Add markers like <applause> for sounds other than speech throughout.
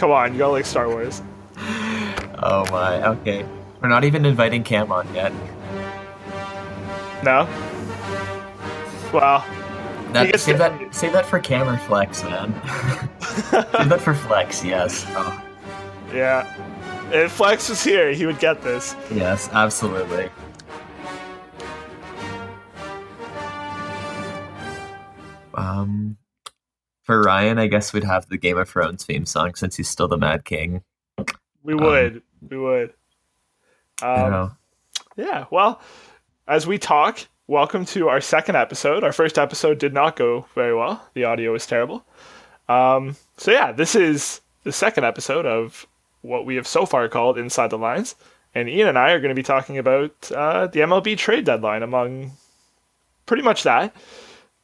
Come on, you gotta like Star Wars. Oh my. Okay. We're not even inviting Cam on yet. No. Well, That, save to- that. Save that for Cam or Flex, man. <laughs> save that for Flex. Yes. Oh, yeah. If Flex was here, he would get this. yes. Absolutely. Um, for Ryan, I guess we'd have the Game of Thrones theme song since he's still the Mad King. We Um, would. we would. Um. Yeah, well, as we talk, welcome to our second episode. Our first episode did not go very well. The audio was terrible. Um, so yeah, this is the second episode of what we have so far called Inside the Lines. And Ian and I are going to be talking about uh, the MLB trade deadline, among pretty much that.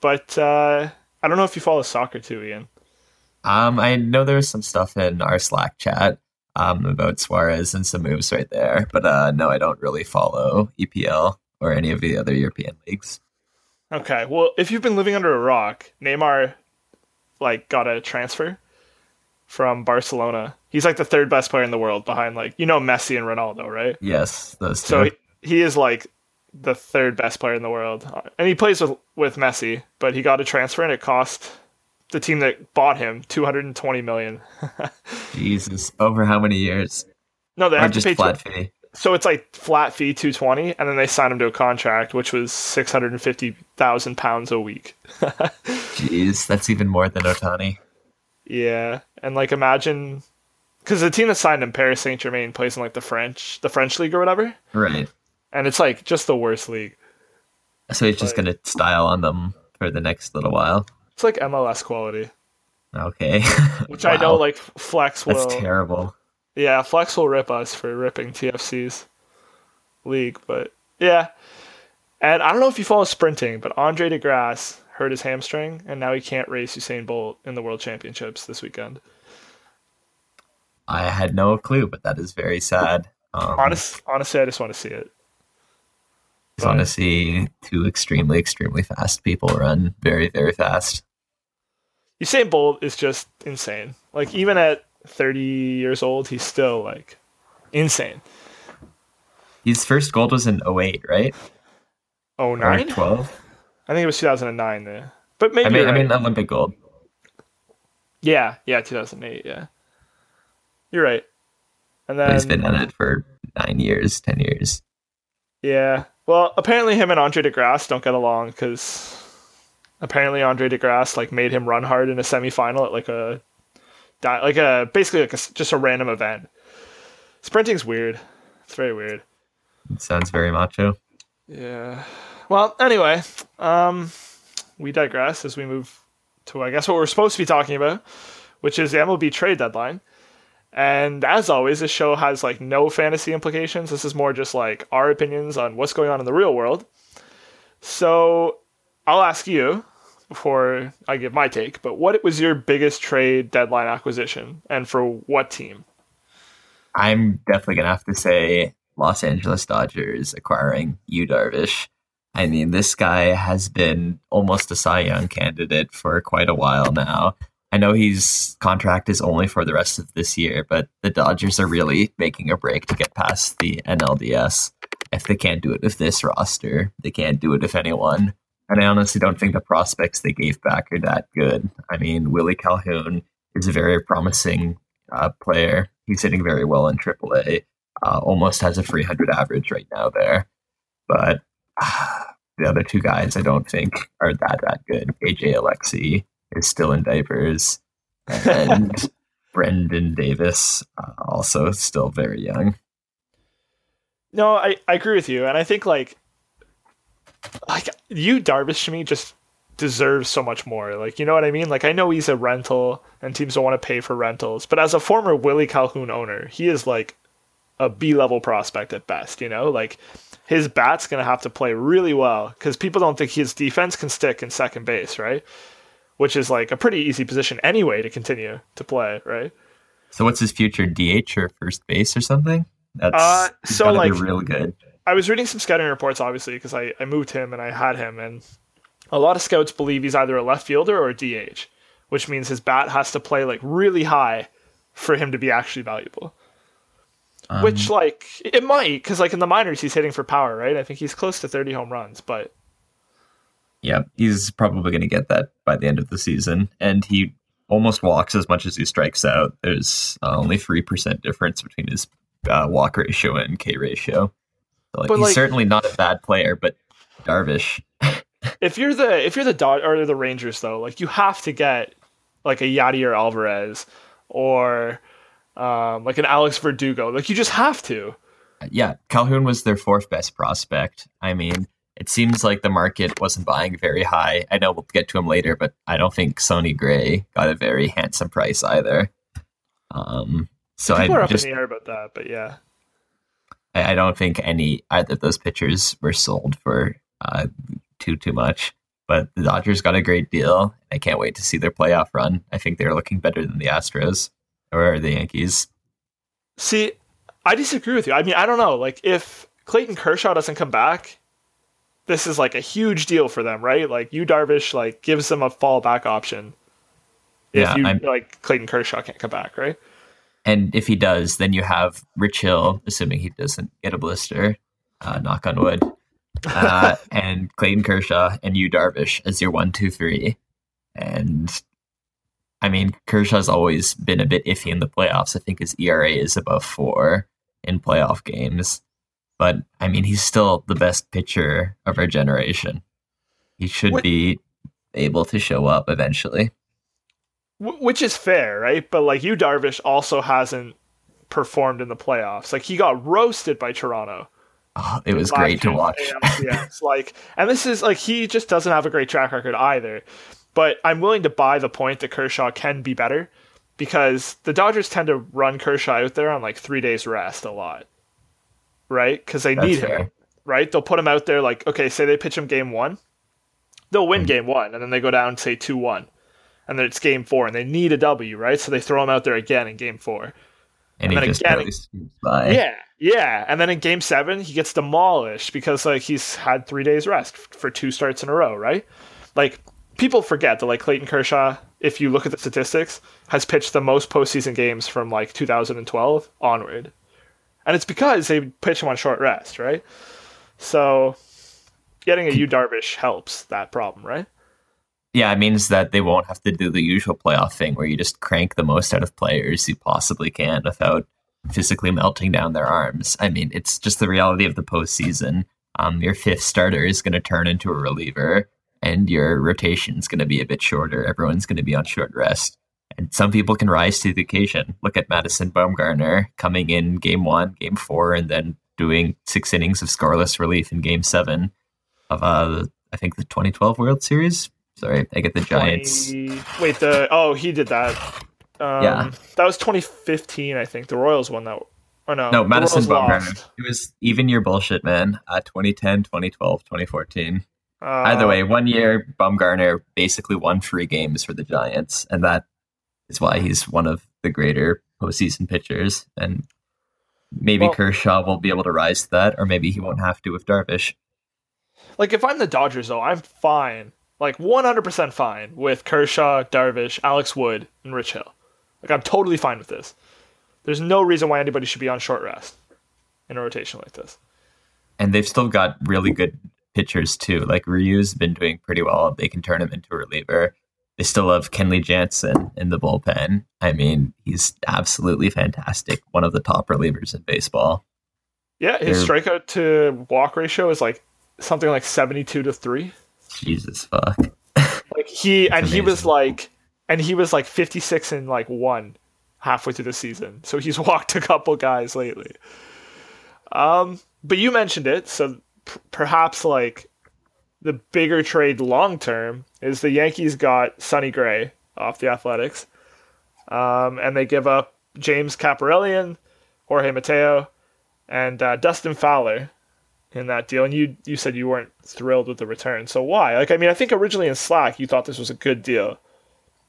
But uh, I don't know if you follow soccer too, Ian. Um, I know there was some stuff in our Slack chat um, about Suarez and some moves right there, but uh, no, I don't really follow EPL or any of the other European leagues. Okay, well, if you've been living under a rock, Neymar like got a transfer from Barcelona. He's like the third best player in the world behind like you know Messi and Ronaldo, right? Yes, those two. So he, he is like the third best player in the world, uh, and he plays with with Messi. But he got a transfer, and it cost the team that bought him two hundred and twenty million. <laughs> Jesus, over how many years? No, they Or have to just pay. flat tw- fee? so it's like flat fee two twenty, and then they signed him to a contract, which was six hundred and fifty thousand pounds a week. <laughs> Jeez, that's even more than Ohtani. Yeah, and like imagine because the team that signed him, Paris Saint Germain, plays in like the French, the French league or whatever, Right. And it's like just the worst league. So he's just Like- gonna style on them for the next little while. It's like MLS quality, Okay. <laughs> which I know like Flex will. that's terrible. Yeah, Flex will rip us for ripping TFC's league, but yeah. And I don't know if you follow sprinting, but Andre De Grasse hurt his hamstring, and now he can't race Usain Bolt in the World Championships this weekend. I had no clue, but that is very sad. Um, Honest, honestly, I just want to see it. Just want to see two extremely, extremely fast people run very, very fast. Usain Bolt is just insane. Like even at 30 years old, he's still like insane. His first gold was in 08, right? Oh nine? 12? I think it was 2009 there. But maybe I mean, you're I mean Olympic gold. yeah, yeah, 2008. Yeah, you're right. And then he's been on it for nine years, 10 years. yeah, well, apparently him and Andre De Grasse don't get along because apparently Andre De Grasse like made him run hard in a semifinal at like a like a basically like a just a random event. Sprinting's weird. It's very weird. It sounds very macho. Yeah. Well, anyway, um, we digress as we move to, I guess, what we're supposed to be talking about, which is the MLB trade deadline. And as always, this show has like no fantasy implications. This is more just like our opinions on what's going on in the real world. So I'll ask you before I give my take, but what was your biggest trade deadline acquisition and for what team? I'm definitely gonna have to say Los Angeles Dodgers acquiring Yu Darvish. I mean, this guy has been almost a Cy Young candidate for quite a while now. I know his contract is only for the rest of this year, but the Dodgers are really making a break to get past the NLDS. If they can't do it with this roster, they can't do it with anyone. And I honestly don't think the prospects they gave back are that good. I mean, Willie Calhoun is a very promising uh, player. He's hitting very well in AAA. Uh, almost has a 300 average right now there. But uh, <sighs> the other two guys I don't think are that that good. AJ Alexy is still in diapers, and <laughs> Brendon Davis uh, also still very young. No, I, I agree with you, and I think like like Yu Darvish to me just deserves so much more. Like you know what I mean? Like I know he's a rental and teams don't want to pay for rentals, but as a former Willie Calhoun owner, he is like a B level prospect at best, you know? Like his bat's gonna have to play really well because people don't think his defense can stick in second base, right? Which is like a pretty easy position anyway to continue to play, right? So what's his future? DH or first base or something? That's Uh, so, like- be real good. I was reading some scouting reports, obviously, because I, I moved him and I had him, and a lot of scouts believe he's either a left fielder or a DH, which means his bat has to play like really high for him to be actually valuable. Um, Which like it might because like in the minors he's hitting for power, right? I think he's close to 30 home runs, but yeah, he's probably going to get that by the end of the season, and he almost walks as much as he strikes out. There's uh, only three percent difference between his uh, walk ratio and K ratio. So, like, But, he's like- certainly not a bad player, but Darvish, <laughs> if you're the if you're the Dod or the Rangers though, like you have to get like a Yadier Alvarez or um, like an Alex Verdugo. Like you just have to. yeah, Calhoun was their fourth best prospect. I mean, it seems like the market wasn't buying very high. I know we'll get to him later, but I don't think Sonny Gray got a very handsome price either. Um, so are I up just in the air about that, but yeah. I, I don't think any either of those pitchers were sold for uh, too too much. But the Dodgers got a great deal. I can't wait to see their playoff run. I think they're looking better than the Astros or the Yankees. See, I disagree with you. I mean, I don't know. Like, if Clayton Kershaw doesn't come back, this is like a huge deal for them, right? Like, Yu Darvish like gives them a fallback option. If Yeah, you I'm- like Clayton Kershaw can't come back, right? And if he does, then you have Rich Hill, assuming he doesn't get a blister, uh, knock on wood, uh, <laughs> and Clayton Kershaw and Yu Darvish as your one, two, three. And I mean, Kershaw's always been a bit iffy in the playoffs. I think his ERA is above four in playoff games. But I mean, he's still the best pitcher of our generation. He should What- be able to show up eventually. Which is fair, right? But like you, Darvish also hasn't performed in the playoffs. Like he got roasted by Toronto. Oh, it was great to watch. ALCS. like, and this is like he just doesn't have a great track record either. But I'm willing to buy the point that Kershaw can be better because the Dodgers tend to run Kershaw out there on like three days rest a lot, right? Because they That's need fair. him, right? They'll put him out there like, okay, say they pitch him game one, they'll win Hmm. game one, and then they go down say two one, and then it's game four, and they need a W, right? So they throw him out there again in game four. And, And he then again-. Yeah, yeah. And then in game seven, he gets demolished because like he's had three days rest for two starts in a row, right? Like people forget that like Clayton Kershaw, if you look at the statistics, has pitched the most postseason games from like 2012 onward, and it's because they pitch him on short rest, right? So getting a a Yu Darvish helps that problem, right? Yeah, it means that they won't have to do the usual playoff thing where you just crank the most out of players you possibly can without physically melting down their arms. I mean, it's just the reality of the postseason. Um, your fifth starter is going to turn into a reliever, and your rotation is going to be a bit shorter. Everyone's going to be on short rest. And some people can rise to the occasion. Look at Madison Bumgarner coming in game one, game four, and then doing six innings of scoreless relief in game seven of, uh, I think, the 2012 World Series. Sorry, I get the Giants. 20 Wait, the oh he did that. Um, Yeah. that was 2015, I think. The Royals won that. Or no, No, Madison Bumgarner. It was even year bullshit, man. Uh, 2010, 2012, 2014. Uh, Either way, one year, Bumgarner basically won three games for the Giants, and that is why he's one of the greater postseason pitchers. And maybe Well- Kershaw will be able to rise to that, or maybe he won't have to with Darvish. Like if I'm the Dodgers though, I'm fine. Like 100% fine with Kershaw, Darvish, Alex Wood, and Rich Hill. Like I'm totally fine with this. There's no reason why anybody should be on short rest in a rotation like this. And they've still got really good pitchers too. Like Ryu's been doing pretty well. They can turn him into a reliever. They still love Kenley Jansen in the bullpen. I mean, he's absolutely fantastic. One of the top relievers in baseball. Yeah, his They're- strikeout to walk ratio is like something like 72 to 3. Jesus fuck. <laughs> Like he and he was like and he was like 56 and like 1 halfway through the season. So he's <laughs> walked a couple guys lately. Um but you mentioned it, so p- perhaps like the bigger trade long term is the Yankees got Sonny Gray off the Athletics. Um and they give up James Kaprielian, Jorge Mateo, and uh, Dustin Fowler in that deal, and you you said you weren't thrilled with the return. So why? Like, I mean, I think originally in Slack you thought this was a good deal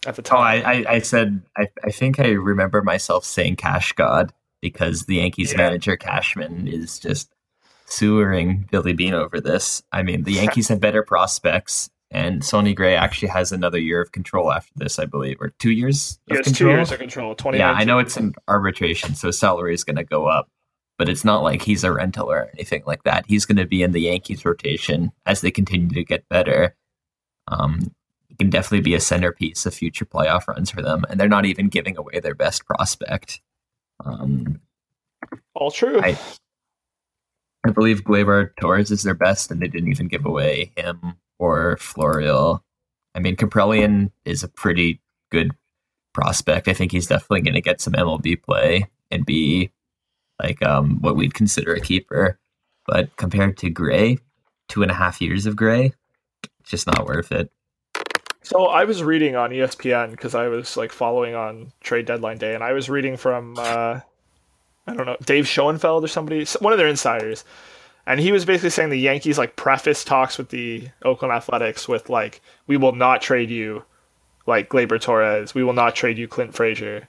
at the Oh, time. I, I, I said, I, I think I remember myself saying Cash God because the Yankees Yeah. manager Cashman is just sewering Billy Beane over this. I mean, the Yankees <laughs> have better prospects and Sonny Gray actually has another year of control after this, I believe, or two years. Of control. two years of control. Twenty. Yeah, I know it's an arbitration, so salary is going to go up, but it's not like he's a rental or anything like that. He's going to be in the Yankees rotation as they continue to get better. Um, he can definitely be a centerpiece of future playoff runs for them, and they're not even giving away their best prospect. Um, All true. I, I believe Gleyber Torres is their best, and they didn't even give away him or Florial. I mean, Kaprielian is a pretty good prospect. I think he's definitely going to get some MLB play and be like um, what we'd consider a keeper. But compared to Gray, two and a half years of Gray, just not worth it. So I was reading on ESPN because I was like following on trade deadline day, and I was reading from uh, I don't know Dave Schoenfield or somebody, one of their insiders, and he was basically saying the Yankees like preface talks with the Oakland Athletics with like we will not trade you like Gleyber Torres, we will not trade you Clint Frazier,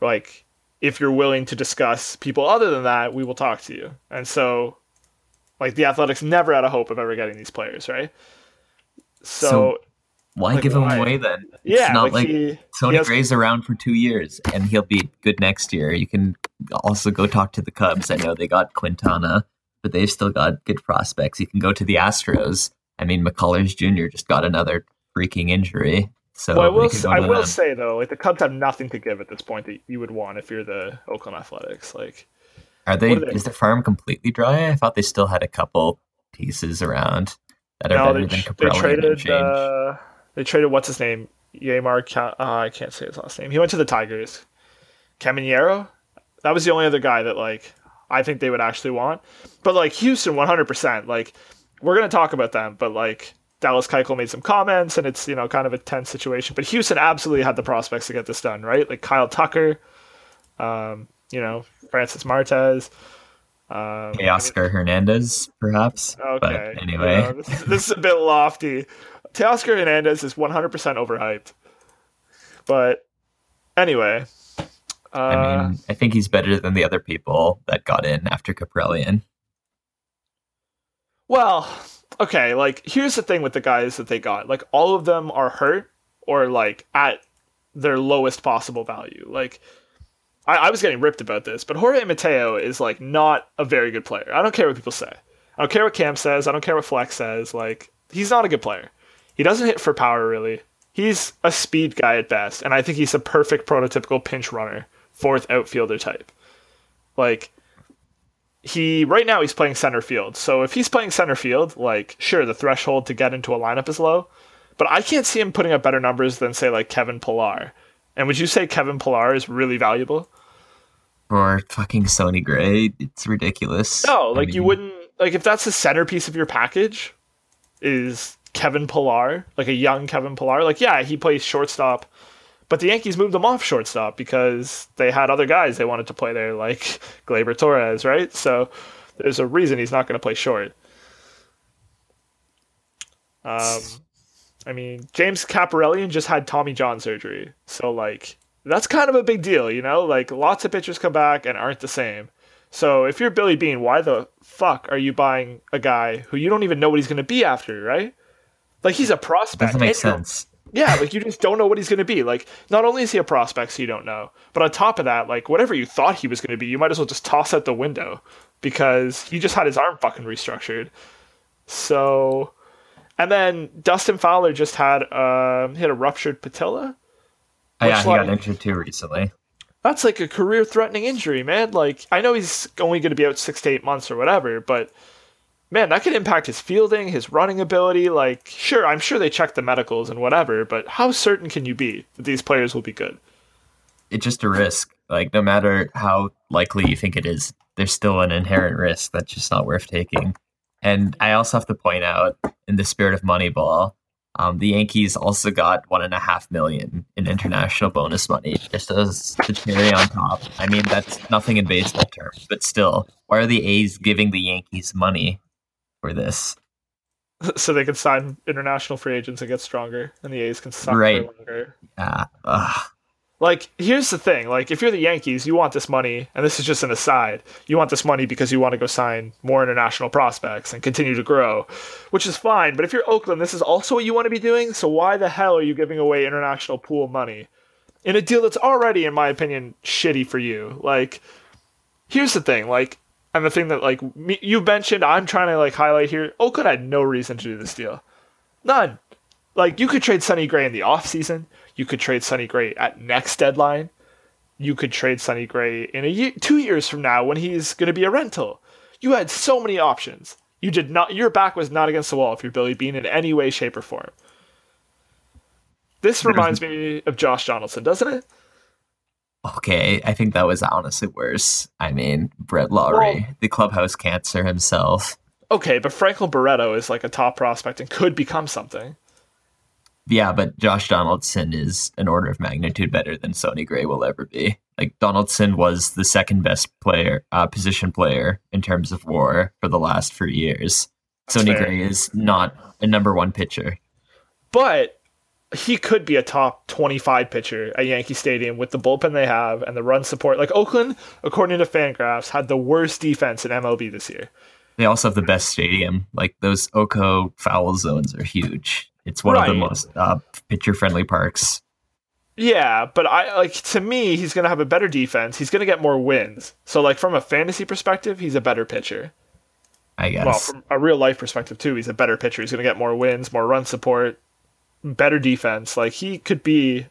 like if you're willing to discuss people other than that, we will talk to you. And so, like the Athletics never had a hope of ever getting these players, right? So, so why like, give him away then? It's yeah, not like, like he, Tony he has... Gray's around for two years and he'll be good next year. You can also go talk to the Cubs. I know they got Quintana, but they've still got good prospects. You can go to the Astros. I mean, McCullers Jr. just got another freaking injury. So well, I will, say, I will say though, like the Cubs have nothing to give at this point that you would want if you're the Oakland Athletics. Like, are they? Are they? Is the farm completely dry? I thought they still had a couple pieces around that are no, better they, than Kaprielian They traded. Uh, they traded what's his name? Yamar. Uh, I can't say his last name. He went to the Tigers. Caminero. That was the only other guy that like I think they would actually want. But like Houston, 100%. Like we're gonna talk about them, but like Dallas Keuchel made some comments, and it's you know kind of a tense situation. But Houston absolutely had the prospects to get this done, right? Like Kyle Tucker, um, you know Francis Martes. um, Teoscar I mean, Hernandez, perhaps. Okay. But anyway, you know, this, this, is a bit lofty. Teoscar Hernandez is 100% overhyped. But anyway. Uh, I mean, I think he's better than the other people that got in after Kaprielian. Well, okay, like here's the thing with the guys that they got. Like all of them are hurt or like at their lowest possible value. Like I, I was getting ripped about this, but Jorge Mateo is like not a very good player. I don't care what people say. I don't care what Cam says. I don't care what Flex says. Like he's not a good player. He doesn't hit for power really. He's a speed guy at best, and I think he's a perfect prototypical pinch runner, fourth outfielder type. Like he right now he's playing center field. So if he's playing center field, like sure the threshold to get into a lineup is low, but I can't see him putting up better numbers than say like Kevin Pillar. And would you say Kevin Pillar is really valuable? Or fucking Sonny Gray? It's ridiculous. No, like I mean... you wouldn't like if that's the centerpiece of your package is Kevin Pillar, like a young Kevin Pillar. Like yeah, he plays shortstop but the Yankees moved him off shortstop because they had other guys they wanted to play there, like <laughs> Gleyber Torres, right? So there's a reason he's not going to play short. Um, I mean, James Kaprielian just had Tommy John surgery, so like that's kind of a big deal, you know. Like lots of pitchers come back and aren't the same. So if you're Billy Beane, why the fuck are you buying a guy who you don't even know what he's going to be after, right? Like he's a prospect. Doesn't make sense. Yeah, like you just don't know what he's going to be. Like, not only is he a prospect, so you don't know, but on top of that, like whatever you thought he was going to be, you might as well just toss out the window because he just had his arm fucking restructured. So, and then Dustin Fowler just had uh, he had a ruptured patella. Oh, yeah, he like, got injured too recently. That's like a career-threatening injury, man. Like, I know he's only going to be out six to eight months or whatever, but man, that could impact his fielding, his running ability. Like, sure, I'm sure they check the medicals and whatever, but how certain can you be that these players will be good? It's just a risk. Like, no matter how likely you think it is, there's still an inherent risk that's just not worth taking. And I also have to point out, in the spirit of Moneyball, um, the Yankees also got one and a half million in international bonus money, just as the cherry on top. I mean, that's nothing in baseball terms, but still, why are the A's giving the Yankees money for this. <laughs> So they can sign international free agents and get stronger, and the A's can suck right. for longer. Yeah. Ugh. Like, here's the thing. Like, if you're the Yankees, you want this money, and this is just an aside. You want this money because you want to go sign more international prospects and continue to grow, which is fine. But if you're Oakland, this is also what you want to be doing. So why the hell are you giving away international pool money in a deal that's already, in my opinion, shitty for you? Like, here's the thing. Like, and the thing that like me, you mentioned, I'm trying to like highlight here. Oakland had no reason to do this deal, none. Like, you could trade Sonny Gray in the offseason. You could trade Sonny Gray at next deadline. You could trade Sonny Gray in a year, two years from now when he's going to be a rental. You had so many options. You did not. Your back was not against the wall if you're Billy Beane in any way, shape, or form. This reminds me of Josh Donaldson, doesn't it? Okay, I think that was honestly worse. I mean, Brett Lawrie, well, the clubhouse cancer himself. Okay, but Franklin Barreto is like a top prospect and could become something. Yeah, but Josh Donaldson is an order of magnitude better than Sonny Gray will ever be. Like Donaldson was the second best player, uh, position player in terms of WAR for the last three years. That's Sonny fair. Gray is not a number one pitcher, but he could be a top 25 pitcher at Yankee Stadium with the bullpen they have and the run support. Like Oakland, according to Fangraphs, had the worst defense in MLB this year. They also have the best stadium. Like those Oko foul zones are huge. It's one right. of the most uh, pitcher friendly parks. Yeah, but I like to me, he's gonna have a better defense. He's gonna get more wins. So like from a fantasy perspective, he's a better pitcher. I guess. Well, from a real life perspective too, he's a better pitcher. He's gonna get more wins, more run support, better defense. Like he could be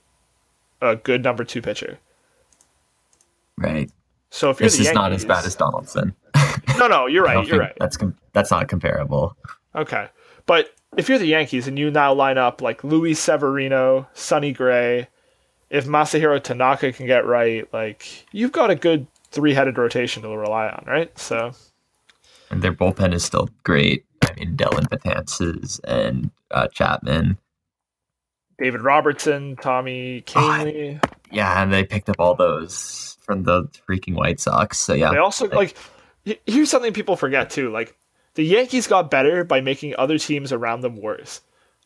a good number two pitcher. Right. So if you're this is Yankees, not as bad as Donaldson. <laughs> no, no, you're right. You're right. That's com- that's not comparable. Okay, but if you're the Yankees and you now line up like Luis Severino, Sonny Gray, if Masahiro Tanaka can get right, like you've got a good three-headed rotation to rely on, right? So, and their bullpen is still great. I mean, Dellin Betances and uh, Chapman, David Robertson, Tommy Kahnle. Oh, yeah, and they picked up all those from the freaking White Sox. So yeah, they also like. like here's something people forget too. Like the Yankees got better by making other teams around them worse.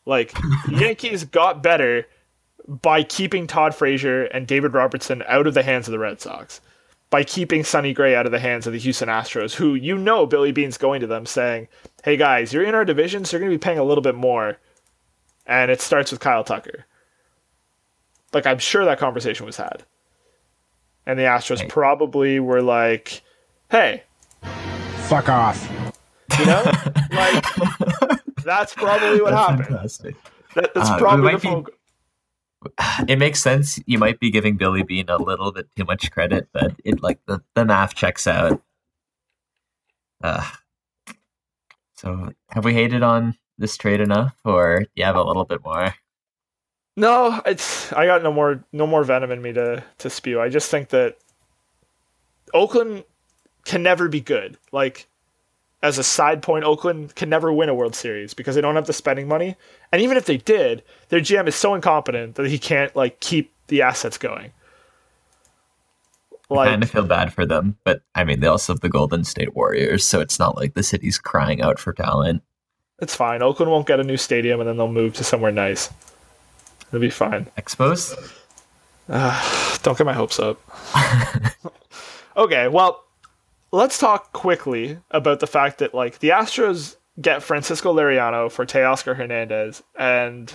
Like the <laughs> Yankees got better by keeping Todd Frazier and David Robertson out of the hands of the Red Sox. By keeping Sonny Gray out of the hands of the Houston Astros, who you know Billy Beane's going to them saying, Hey guys, you're in our division, so you're gonna be paying a little bit more. And it starts with Kyle Tucker. Like I'm sure that conversation was had. And the Astros probably were like, Hey. Fuck off you know, like that's probably what that's happened. Fantastic. That, that's uh, probably the phone. It makes sense. You might be giving Billy Beane a little bit too much credit, but it like the, the math checks out. Uh, so, have we hated on this trade enough, or do you have a little bit more? No, it's I got no more no more venom in me to to spew. I just think that Oakland can never be good. Like as a side point, Oakland can never win a World Series because they don't have the spending money. And even if they did, their GM is so incompetent that he can't like keep the assets going. Like, I kind of feel bad for them, but I mean, they also have the Golden State Warriors, so it's not like the city's crying out for talent. It's fine. Oakland won't get a new stadium, and then they'll move to somewhere nice. It'll be fine. Expos? Uh, don't get my hopes up. <laughs> okay, well, let's talk quickly about the fact that like the Astros get Francisco Liriano for Teoscar Hernandez and.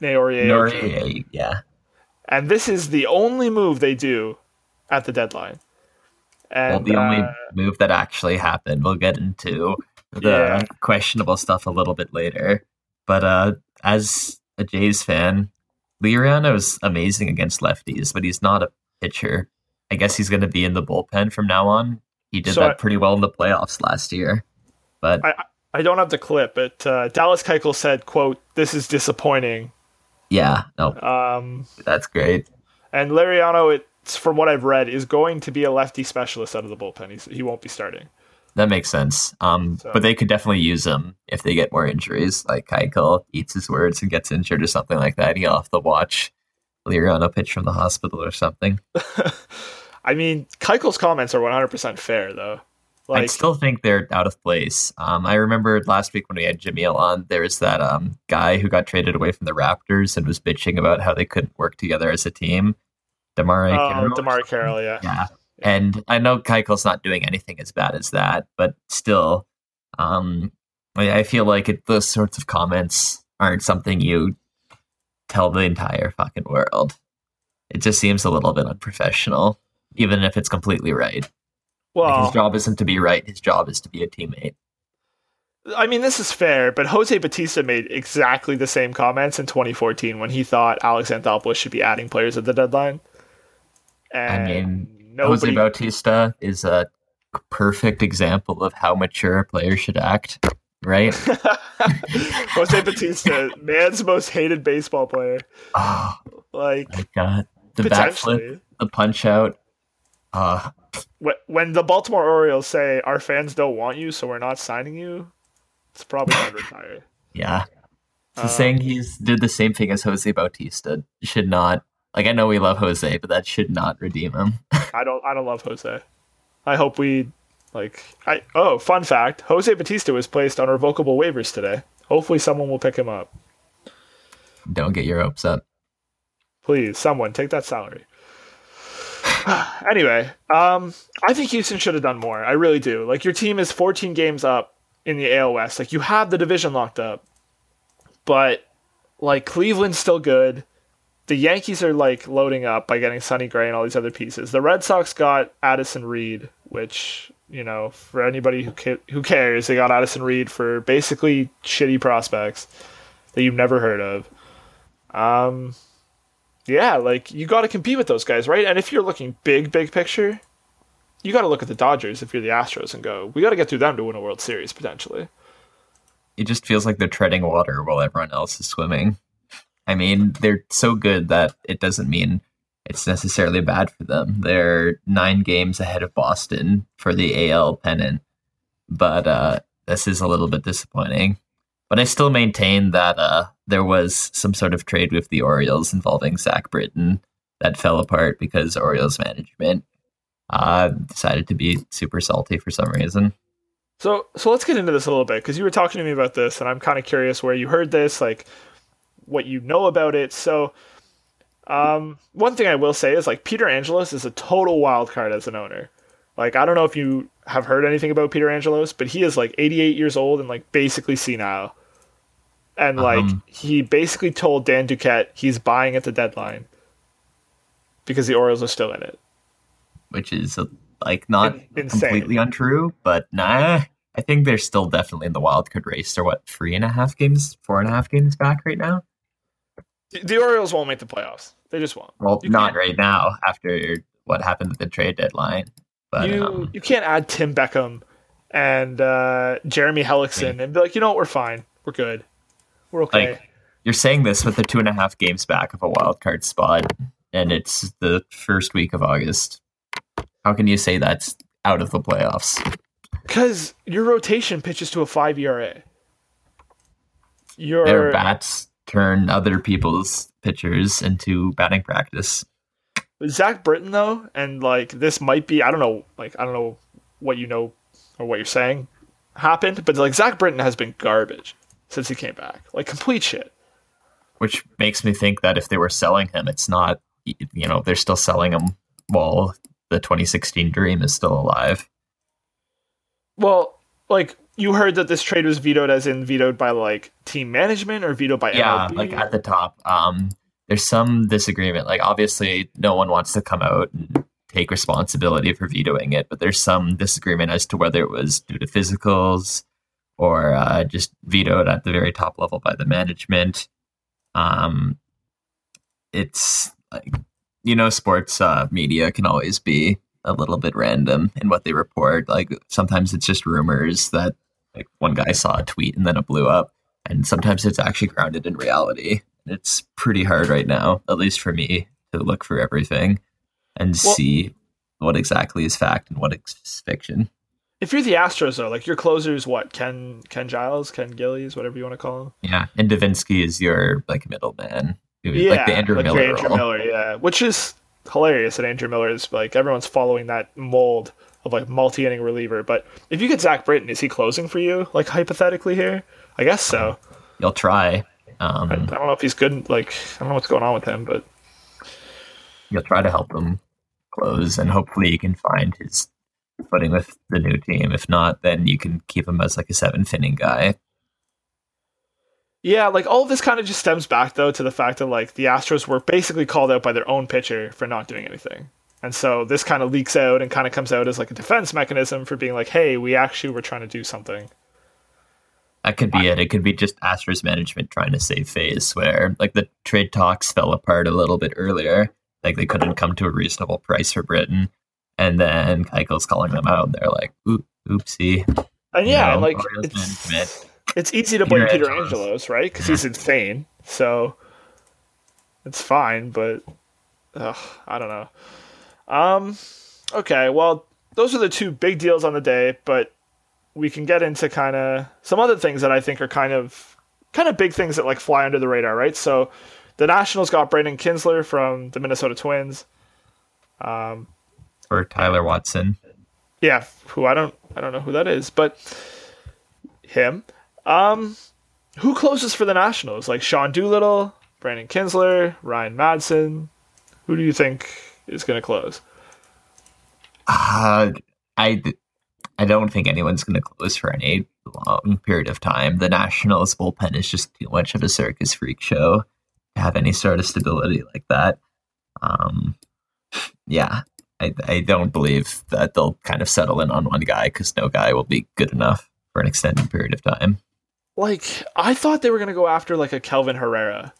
Noriega, yeah. And this is the only move they do at the deadline. And well, the uh, only move that actually happened. We'll get into the yeah. questionable stuff a little bit later. But uh, as a Jays fan, Liriano is amazing against lefties, but he's not a pitcher. I guess he's going to be in the bullpen from now on. He did so that pretty well in the playoffs last year. But I, I don't have the clip, but uh, Dallas Keuchel said, "quote This is disappointing." Yeah, no, um, that's great. And Liriano, it's from what I've read, is going to be a lefty specialist out of the bullpen. He's, he won't be starting. That makes sense. Um, so. but they could definitely use him if they get more injuries. Like Keuchel eats his words and gets injured or something like that. He'll have to watch Liriano pitch from the hospital or something. <laughs> I mean, Keuchel's comments are 100% fair, though. Like, I still think they're out of place. Um, I remember last week when we had Jimmy on, there was that um, guy who got traded away from the Raptors and was bitching about how they couldn't work together as a team. DeMarre Oh, Carroll. DeMarre Carroll, yeah. Yeah. And I know Keuchel's not doing anything as bad as that, but still, um, I I feel like it, those sorts of comments aren't something you tell the entire fucking world. It just seems a little bit unprofessional, even if it's completely right. Like, Well, his job isn't to be right; his job is to be a teammate. I mean, this is fair, but Jose Bautista made exactly the same comments in 2014 when he thought Alex Anthopoulos should be adding players at the deadline. And I mean, nobody, Jose Bautista is a perfect example of how mature a player should act, right? <laughs> Jose Bautista, man's most hated baseball player. <sighs> oh Like, my god, the backflip, the punch out. Uh, Wh- When the Baltimore Orioles say, our fans don't want you, so we're not signing you, it's probably to <laughs> retire. yeah. So Um, saying he's did the same thing as Jose Bautista should not. Like I know we love Jose, but that should not redeem him. <laughs> I don't I don't love Jose. I hope we like I oh, fun fact, Jose Bautista was placed on revocable waivers today. Hopefully someone will pick him up. Don't get your hopes up. Please, someone take that salary. <sighs> anyway, um I think Houston should have done more. I really do. Like your team is 14 games up in the AL West. Like you have the division locked up. But like Cleveland's still good. The Yankees are like loading up by getting Sonny Gray and all these other pieces. The Red Sox got Addison Reed, which you know, for anybody who ca- who cares, they got Addison Reed for basically shitty prospects that you've never heard of. Um, yeah, like you got to compete with those guys, right? And if you're looking big, big picture, you got to look at the Dodgers if you're the Astros and go, we got to get through them to win a World Series potentially. It just feels like they're treading water while everyone else is swimming. I mean, they're so good that it doesn't mean it's necessarily bad for them. They're nine games ahead of Boston for the AL pennant, but uh, this is a little bit disappointing. But I still maintain that uh, there was some sort of trade with the Orioles involving Zach Britton that fell apart because Orioles management uh, decided to be super salty for some reason. So, so let's get into this a little bit because you were talking to me about this, and I'm kind of curious where you heard this, like what you know about it. So, um, one thing I will say is like Peter Angelos is a total wild card as an owner. Like, I don't know if you have heard anything about Peter Angelos, but he is like 88 years old and like basically senile. And like Um. he basically told Dan Duquette he's buying at the deadline because the Orioles are still in it. which is like not In- completely untrue, but nah. I think they're still definitely in the wild card race. They're what three and a half games, four and a half games back right now. The- Orioles won't make the playoffs. They just won't. Well, You not right now after what happened at the trade deadline. But you um, you can't add Tim Beckham and uh, Jeremy Hellickson and be like, you know what, we're fine, we're good, we're okay. like you're saying this with the two and a half games back of a wild card spot, and it's the first week of August. How can you say that's out of the playoffs? Because your rotation pitches to a five ERA. Your Their bats turn other people's pitchers into batting practice. Zach Britton though, and like this might be I don't know, like I don't know what you know or what you're saying happened, but like Zach Britton has been garbage since he came back, like complete shit. which makes me think that if they were selling him, it's not, you know, they're still selling him while the 2016 dream is still alive. Well, like you heard that this trade was vetoed, as in vetoed by like team management or vetoed by Yeah, MLB? like at the top, um, there's some disagreement. Like, obviously, no one wants to come out and take responsibility for vetoing it, but there's some disagreement as to whether it was due to physicals or uh, just vetoed at the very top level by the management. Um, it's like you know, sports uh, media can always be a little bit random in what they report. Like sometimes it's just rumors that like one guy saw a tweet and then it blew up, and sometimes it's actually grounded in reality. It's pretty hard right now, at least for me, to look for everything and Well- see what exactly is fact and what is fiction. if you're the Astros though, like your closer's what Ken Ken Giles, Ken Gillies, whatever you want to call him. Yeah, and Devenski is your like middleman, Yeah, like the Andrew like Miller Andrew role. Miller, yeah, which is hilarious. That Andrew Miller is like everyone's following that mold of like multi-inning reliever. But if you get Zach Britton, is he closing for you? Like hypothetically here, I guess so. You'll try. Um, I, I don't know if he's good. Like I don't know what's going on with him, but you'll try to help him close, and hopefully he can find his footing with the new team. If not, then you can keep him as like a seventh inning guy. Yeah, like all of this kind of just stems back though to the fact that like the Astros were basically called out by their own pitcher for not doing anything. And so this kind of leaks out and kind of comes out as like a defense mechanism for being like, hey, we actually were trying to do something. That could be it. It could be just Astros management trying to save face, where like the trade talks fell apart a little bit earlier. Like they couldn't come to a reasonable price for Britton. and then Keuchel's calling them out. And they're like, Oop, "Oopsie." And yeah, No, like it's, management. it's easy to blame Peter Peter Angelos. Angelos, right? Because he's insane. So it's fine, but ugh, I don't know. Um, okay, well, those are the two big deals on the day, but we can get into kind of some other things that I think are kind of kind of big things that like fly under the radar, right? So the Nationals got Brandon Kintzler from the Minnesota Twins. Um, or Tyler Watson. yeah, who I don't I don't know who that is, but him. Um, who closes for the Nationals? Like Sean Doolittle, Brandon Kintzler, Ryan Madson. Who do you think is going to close? Uh, I, I don't think anyone's going to close for any long period of time. The Nationals bullpen is just too much of a circus freak show to have any sort of stability like that. Um, yeah, I, I don't believe that they'll kind of settle in on one guy because no guy will be good enough for an extended period of time. Like I thought they were going to go after like a Kelvin Herrera.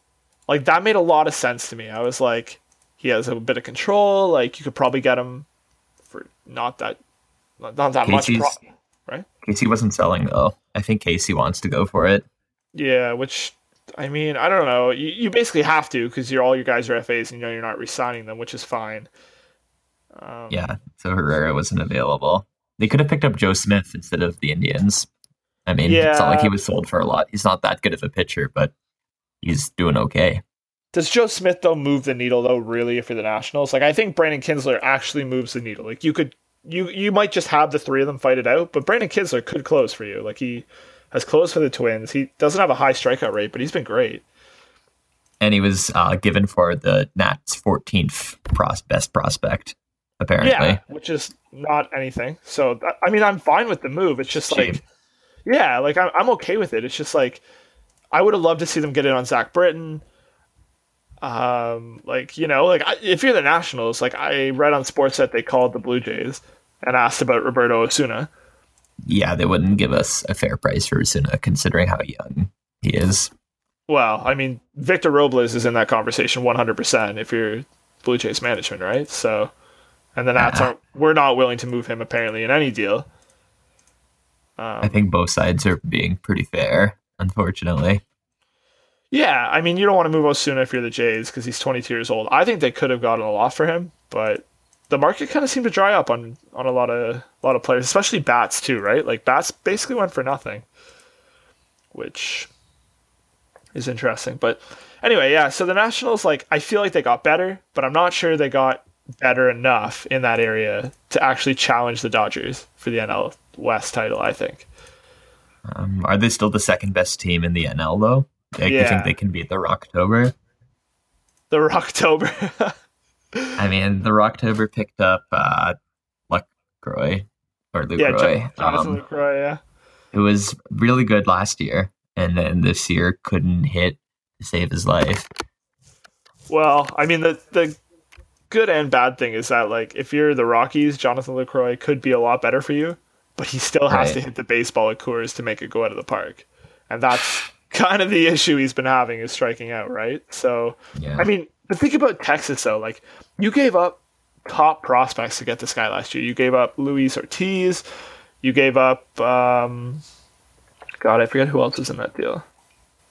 Like that made a lot of sense to me. I was like, he has a bit of control. Like you could probably get him for not that not that much. Casey's- Pro- Casey wasn't selling though. I think Casey wants to go for it. Yeah, which I mean, I don't know. You, you basically have to because you're all your guys are FAs and you know you're not re-signing them, which is fine. Um, Yeah, so Herrera wasn't available. They could have picked up Joe Smith instead of the Indians. I mean, it's not like he was sold for a lot. He's not that good of a pitcher, but he's doing okay. Does Joe Smith though move the needle though? Really, for the Nationals? Like I think Brandon Kintzler actually moves the needle. Like you could, you you might just have the three of them fight it out, but Brandon Kintzler could close for you. Like he has closed for the Twins. He doesn't have a high strikeout rate, but he's been great. And he was uh, given for the Nats' 14th pros- best prospect, apparently. Yeah, which is not anything. So I mean, I'm fine with the move. It's just Cheap. like, yeah, like I'm I'm okay with it. It's just like I would have loved to see them get in on Zach Britton. Um, like you know, like I, if you're the Nationals, like I read on Sportsnet they called the Blue Jays and asked about Roberto Osuna. Yeah, they wouldn't give us a fair price for Osuna, considering how young he is. Well, I mean, Victor Robles is in that conversation 100% if you're Blue Jays management, right? So, and the Nats aren't, we're not willing to move him apparently in any deal. Um, I think both sides are being pretty fair, unfortunately. Yeah, I mean, you don't want to move Osuna if you're the Jays because he's 22 years old. I think they could have gotten a lot for him, but the market kind of seemed to dry up on on a lot of a lot of players, especially bats too, right? Like bats basically went for nothing, which is interesting. But anyway, yeah. So the Nationals, like, I feel like they got better, but I'm not sure they got better enough in that area to actually challenge the Dodgers for the NL West title. I think. Um, are they still the second best team in the NL, though? Like, You think they can beat the Rocktober? The Rocktober. <laughs> I mean, the Rocktober picked up uh, Lucroy or yeah, Lucroy. Jon- Jonathan um, Lucroy. Yeah. it was really good last year, and then this year couldn't hit to save his life. Well, I mean the the good and bad thing is that like if you're the Rockies, Jonathan Lucroy could be a lot better for you, but he still has Right. to hit the baseball at Coors to make it go out of the park, and that's kind of the issue he's been having is striking out, right? So Yeah, I mean, but think about Texas though. Like you gave up top prospects to get this guy last year. You gave up Luis Ortiz. You gave up. um God, I forget who else was in that deal.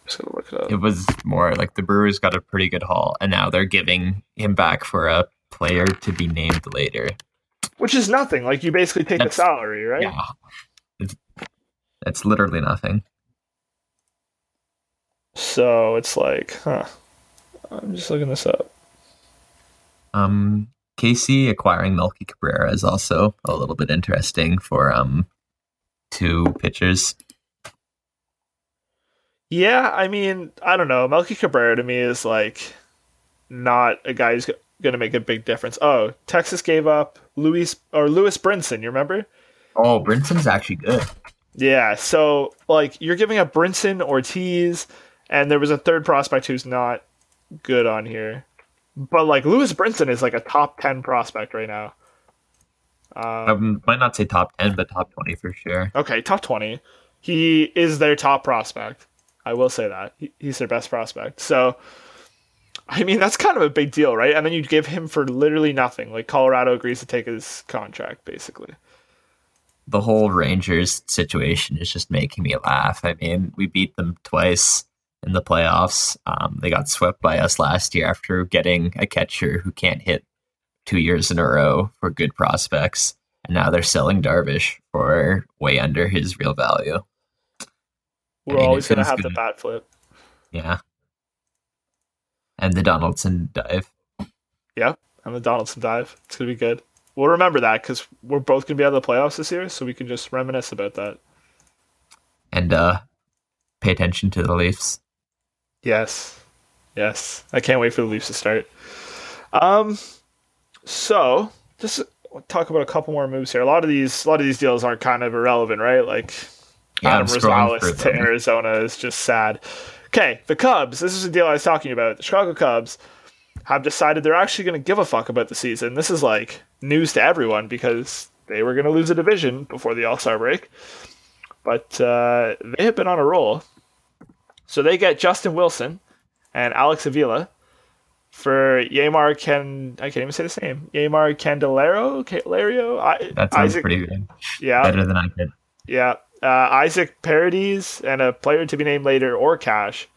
just gonna look it up. it was more like the Brewers got a pretty good haul, and now they're giving him back for a player to be named later. Which is nothing. Like you basically take the salary, right? Yeah, it's, it's literally nothing. So it's like, huh. I'm just looking this up. Um, Casey acquiring Melky Cabrera is also a little bit interesting for um two pitchers. Yeah, I mean, I don't know. Melky Cabrera to me is like not a guy who's. going to make a big difference. Oh, Texas gave up Louis or Lewis Brinson. You remember? Oh, Brinson's actually good. Yeah. So like you're giving up Brinson, Ortiz, and there was a third prospect who's not good on here. But like Lewis Brinson is like a top ten prospect right now. I might not say top ten, but top twenty for sure. Okay, top twenty. He is their top prospect. I will say that he, he's their best prospect. So, I mean, that's kind of a big deal, right? And then you give him for literally nothing. Like Colorado agrees to take his contract, basically. The whole Rangers situation is just making me laugh. I mean, we beat them twice in the playoffs. Um, they got swept by us last year after getting a catcher who can't hit two years in a row for good prospects. And now they're selling Darvish for way under his real value. We're I mean, always going to have the bat flip. Yeah. And the Donaldson dive. Yeah, and the Donaldson dive. It's going to be good. We'll remember that because we're both going to be out of the playoffs this year, so we can just reminisce about that. And uh pay attention to the Leafs. Yes. Yes. I can't wait for the Leafs to start. Um so just talk about a couple more moves here. A lot of these a lot of these deals are kind of irrelevant, right? Like Yeah, Adam Rosales to. Arizona is just sad. Okay, the Cubs. This is the deal I was talking about. The Chicago Cubs have decided they're actually going to give a fuck about the season. This is like news to everyone because they were going to lose a division before the All Star break, but uh, they have been on a roll. So they get Justin Wilson and Alex Avila for Yamar Ken. I can't even say this name. Yamar Candelero. Candelario. I, That sounds Isaac. pretty good. Yeah. Better than I could. Yeah. Uh, Isaac Paredes and a player to be named later or cash.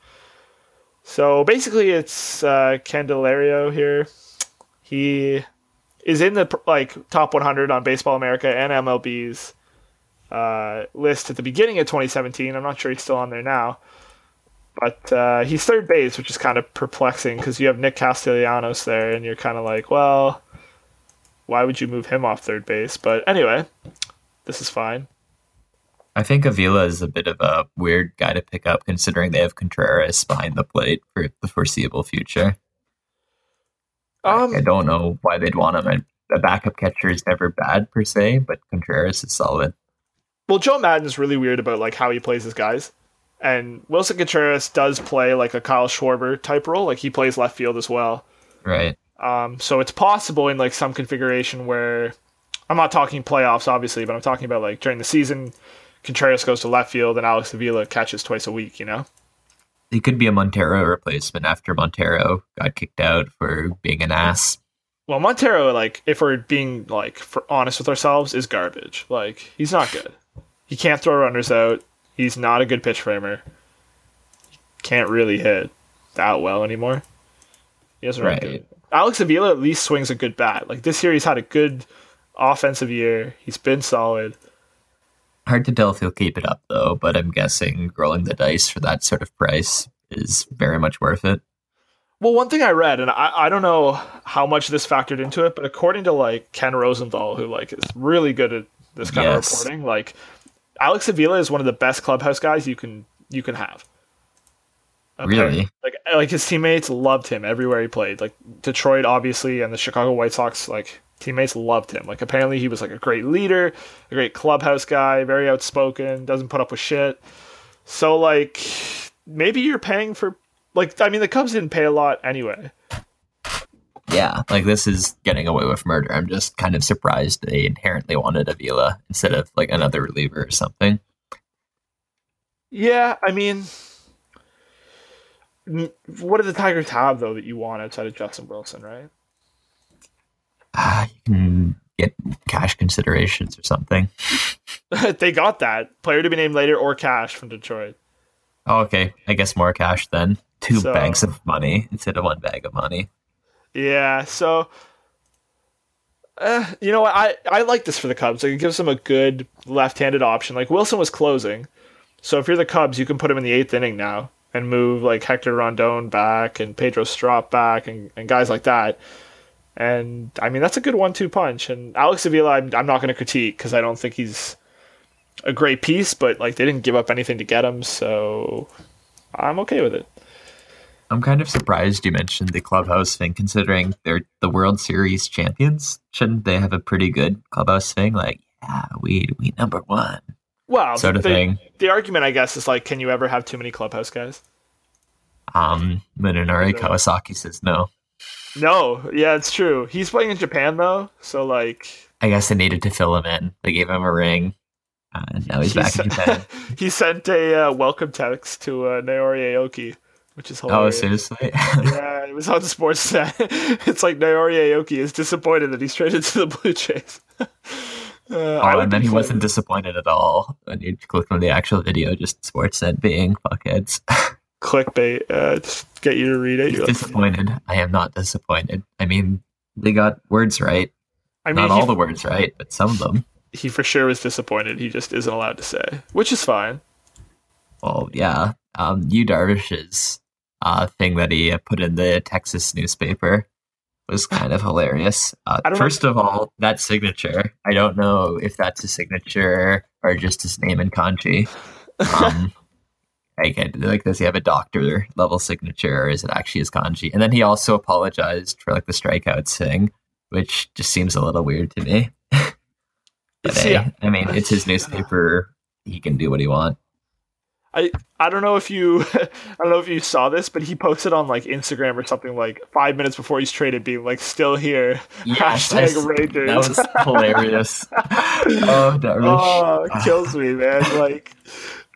So basically, it's uh, Candelario here. He is in the like top 100 on Baseball America and MLB's uh, list at the beginning of 2017. I'm not sure he's still on there now, but uh, he's third base, which is kind of perplexing because you have Nick Castellanos there, and you're kind of like, well, why would you move him off third base? But anyway, this is fine. I think Avila is a bit of a weird guy to pick up considering they have Contreras behind the plate for the foreseeable future. Um, I don't know why they'd want him. And a backup catcher is never bad per se, but Contreras is solid. Well, Joe Maddon's really weird about like how he plays his guys, and Willson Contreras does play like a Kyle Schwarber type role. Like he plays left field as well. Right. Um, so it's possible in like some configuration where I'm not talking playoffs, obviously, but I'm talking about like during the season, Contreras goes to left field and Alex Avila catches twice a week. You know? He could be a Montero replacement after Montero got kicked out for being an ass. Well, Montero, like if we're being like for honest with ourselves, is garbage. Like he's not good. He can't throw runners out. He's not a good pitch framer. Can't really hit that well anymore. He doesn't Right. Alex Avila at least swings a good bat. Like this year, he's had a good offensive year. He's been solid. Hard to tell if he'll keep it up though, but I'm guessing rolling the dice for that sort of price is very much worth it. Well, one thing I read, and I, I don't know how much this factored into it, but according to like Ken Rosenthal, who like is really good at this kind Yes. of reporting, like Alex Avila is one of the best clubhouse guys you can you can have. Really? Like like his teammates loved him everywhere he played. Like Detroit, obviously, and the Chicago White Sox, like teammates loved him. Like apparently he was like a great leader, a great clubhouse guy, very outspoken, doesn't put up with shit. So like maybe you're paying for like I mean the Cubs didn't pay a lot anyway. Yeah, like this is getting away with murder. I'm just kind of surprised they inherently wanted Avila instead of like another reliever or something. Yeah, I mean, what do the Tigers have though that you want outside of Justin Wilson, right? Ah, you can get cash considerations or something. <laughs> they got that player to be named later or cash from Detroit. Oh, okay. I guess more cash then. Two So- bags of money instead of one bag of money. Yeah, so uh, you know what? I I like this for the Cubs. Like, it gives them a good left-handed option. Like Wilson was closing, so if you're the Cubs, you can put him in the eighth inning now and move like Hector Rondon back and Pedro Strop back and, and guys like that. And I mean that's a good one-two punch. And Alex Avila, I'm, I'm not going to critique because I don't think he's a great piece, but like they didn't give up anything to get him, so I'm okay with it. I'm kind of surprised you mentioned the clubhouse thing, considering they're the World Series champions. Shouldn't they have a pretty good clubhouse thing? Like, yeah, we we number one Well, sort of the, thing. the argument, I guess, is like, can you ever have too many clubhouse guys? Um, Munenori No. Kawasaki says no. No, yeah, it's true. He's playing in Japan though, so like I guess they needed to fill him in. They gave him a ring, uh, and now he's he back in Japan. <laughs> he sent a uh, welcome text to uh, Naori Aoki, which is oh, hilarious. seriously? <laughs> yeah, it was on Sportsnet. <laughs> it's like Naori Aoki is disappointed that he's traded to the Blue Jays. <laughs> uh, oh, I and then he wasn't disappointed at all when you click on the actual video. Just Sportsnet being fuckheads. clickbait. Uh, just get you to read it. He's You're like, disappointed. I am not disappointed. I mean, they got words right. I mean, not all he, the words right, but some of them. he for sure was disappointed. He just isn't allowed to say, which is fine. Well, yeah. Um, Yu Darvish's uh, thing that he uh, put in the Texas newspaper was kind of hilarious. Uh, don't know- first of all, that signature. I don't know if that's a signature or just his name in kanji. Um, <laughs> like, like, does he have a doctor level signature, or is it actually his kanji? And then he also apologized for like the strikeouts thing, which just seems a little weird to me. <laughs> but hey, I mean, it's his <sighs> newspaper. He can do what he wants. I I don't know if you <laughs> I don't know if you saw this, but he posted on like Instagram or something like five minutes before he's traded, being like still here. Yes, <laughs> Hashtag Rangers. That was hilarious. <laughs> oh, Darvish. oh, kills me, man. Like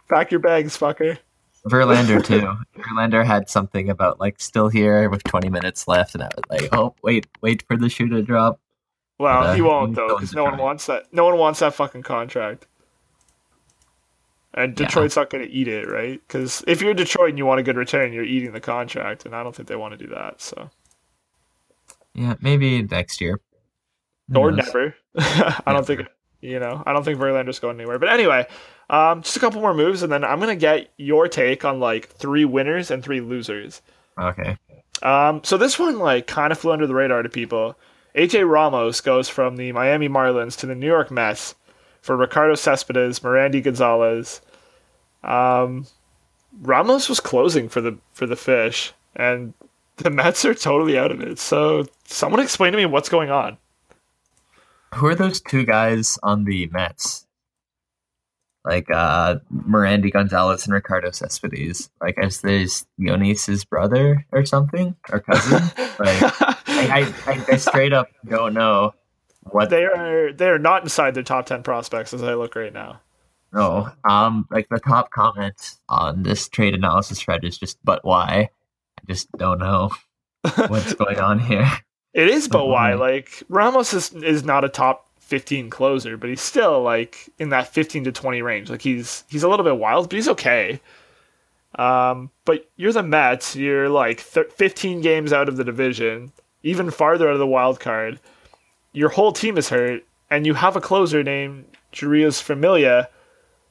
pack your bags, fucker. Verlander too. Verlander had something about like still here with 20 minutes left, and I was like, oh wait, wait for the shoe to drop. Well, Uh, he won't though, because no one wants that. No one wants that fucking contract. And Yeah. Detroit's not going to eat it, right? Because if you're Detroit and you want a good return, you're eating the contract, and I don't think they want to do that. So, Yeah, maybe next year. Who or knows? never. <laughs> I don't think you know. I don't think Verlander's going anywhere. But anyway, um, just a couple more moves, and then I'm gonna get your take on like three winners and three losers. Okay. Um, so this one like kind of flew under the radar to people. AJ Ramos goes from the Miami Marlins to the New York Mets for Ricardo Cespedes, Merandy Gonzalez. Um, Ramos was closing for the for the fish, and the Mets are totally out of it. So someone explain to me what's going on. Who are those two guys on the Mets? Like uh Merandy Gonzalez and Ricardo Cespedes. Like as there's Yoenis's brother or something or cousin. <laughs> Like I, I, I, I straight up don't know what they are they are not inside their top ten prospects as I look right now. No. Um like the top comment on this trade analysis thread is just but why? I just don't know <laughs> what's going on here. It is, but why? Mhm. Like Ramos is is not a top fifteen closer, but he's still like in that fifteen to twenty range. Like he's he's a little bit wild, but he's okay. Um, but you're the Mets. You're like th- fifteen games out of the division, even farther out of the wild card. Your whole team is hurt, and you have a closer named Jurius Familia.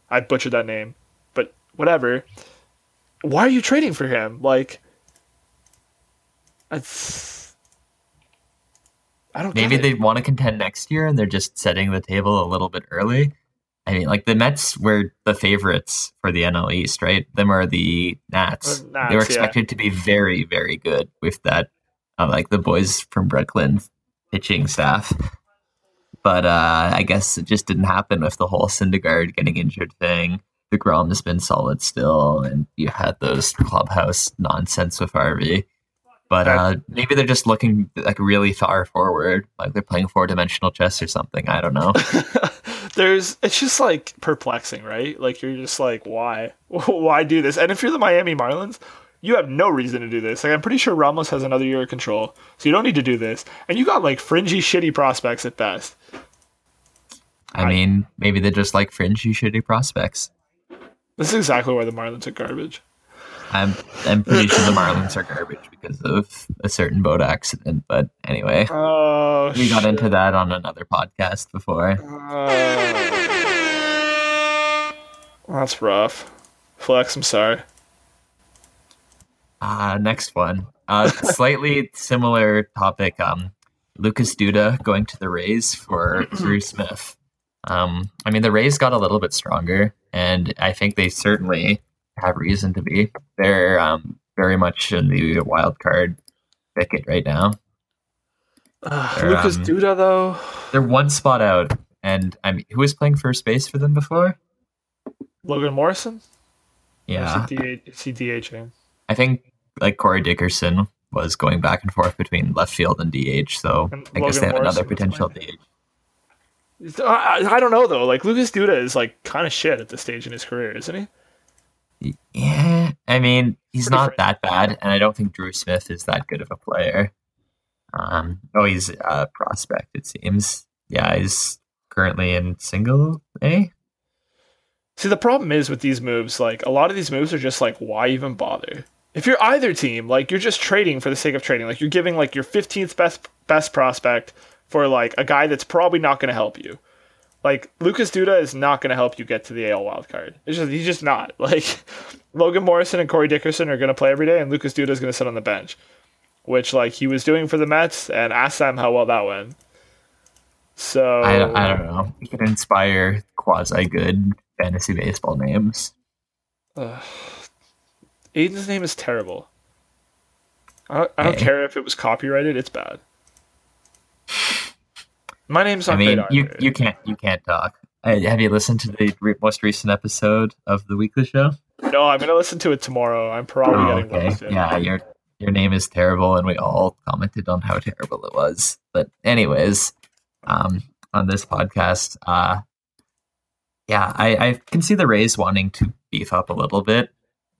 I butchered that name, but whatever. Why are you trading for him? Like, it's. I don't. Maybe they want to contend next year and they're just setting the table a little bit early. I mean, like the Mets were the favorites for the NL East, right? Them are the Nats. Uh, Nats, they were yeah. expected to be very, very good with that, uh, like the boys from Brooklyn pitching staff. But uh, I guess it just didn't happen with the whole Syndergaard getting injured thing. deGrom has been solid still, and you had those clubhouse nonsense with Harvey. But uh, maybe they're just looking like really far forward, like they're playing four dimensional chess or something. I don't know. <laughs> There's it's just like perplexing, right? Like you're just like, why? <laughs> why do this? And if you're the Miami Marlins, you have no reason to do this. Like I'm pretty sure Ramos has another year of control, so you don't need to do this. And you got like fringy, shitty prospects at best. I I- mean, maybe they're just like fringy, shitty prospects. This is exactly why the Marlins are garbage. I'm I'm pretty sure the Marlins are garbage because of a certain boat accident. But anyway, <laughs> Oh, we got shit. into that on another podcast before. Oh. That's rough. Flex, I'm sorry. Uh, next one. Uh, slightly similar topic. Um, Lucas Duda going to the Rays for <clears throat> Drew Smith. Um, I mean, the Rays got a little bit stronger, and I think they certainly have reason to be. They're um, very much in the wild card thicket right now. Uh, Lucas um, Duda though. They're one spot out, and I mean, who was playing first base for them before? Logan Morrison. Yeah, Or Is he, DH, is he DHing? I think like Corey Dickerson was going back and forth between left field and DH. So And I guess Logan they have another Morrison was potential. DH. I, I don't know though. Like Lucas Duda is like kind of shit at this stage in his career, isn't he? Yeah, I mean, he's Pretty not that bad, and I don't think Drew Smith is that good of a player. Um, oh, he's a prospect, it seems. Yeah, he's currently in single A. See, the problem is with these moves, like a lot of these moves are just like, why even bother? If you're either team, like you're just trading for the sake of trading. Like you're giving like your 15th best best prospect for like a guy that's probably not going to help you. Like Lucas Duda is not going to help you get to the AL wild card. It's just he's just not. <laughs> Like Logan Morrison and Corey Dickerson are going to play every day, and Lucas Duda is going to sit on the bench, which like he was doing for the Mets. And ask them how well that went. So I, I don't know. He can inspire quasi good fantasy baseball names. Aiden's name is terrible. I don't, I don't Hey. care if it was copyrighted. It's bad. My name's not I mean, you you can't you can't talk. Uh, have you listened to the re- most recent episode of the weekly show? No, I'm gonna listen to it tomorrow. I'm probably Oh, getting okay. Yeah, your your name is terrible, and we all commented on how terrible it was. But anyways, um, on this podcast, uh, yeah, I, I can see the Rays wanting to beef up a little bit.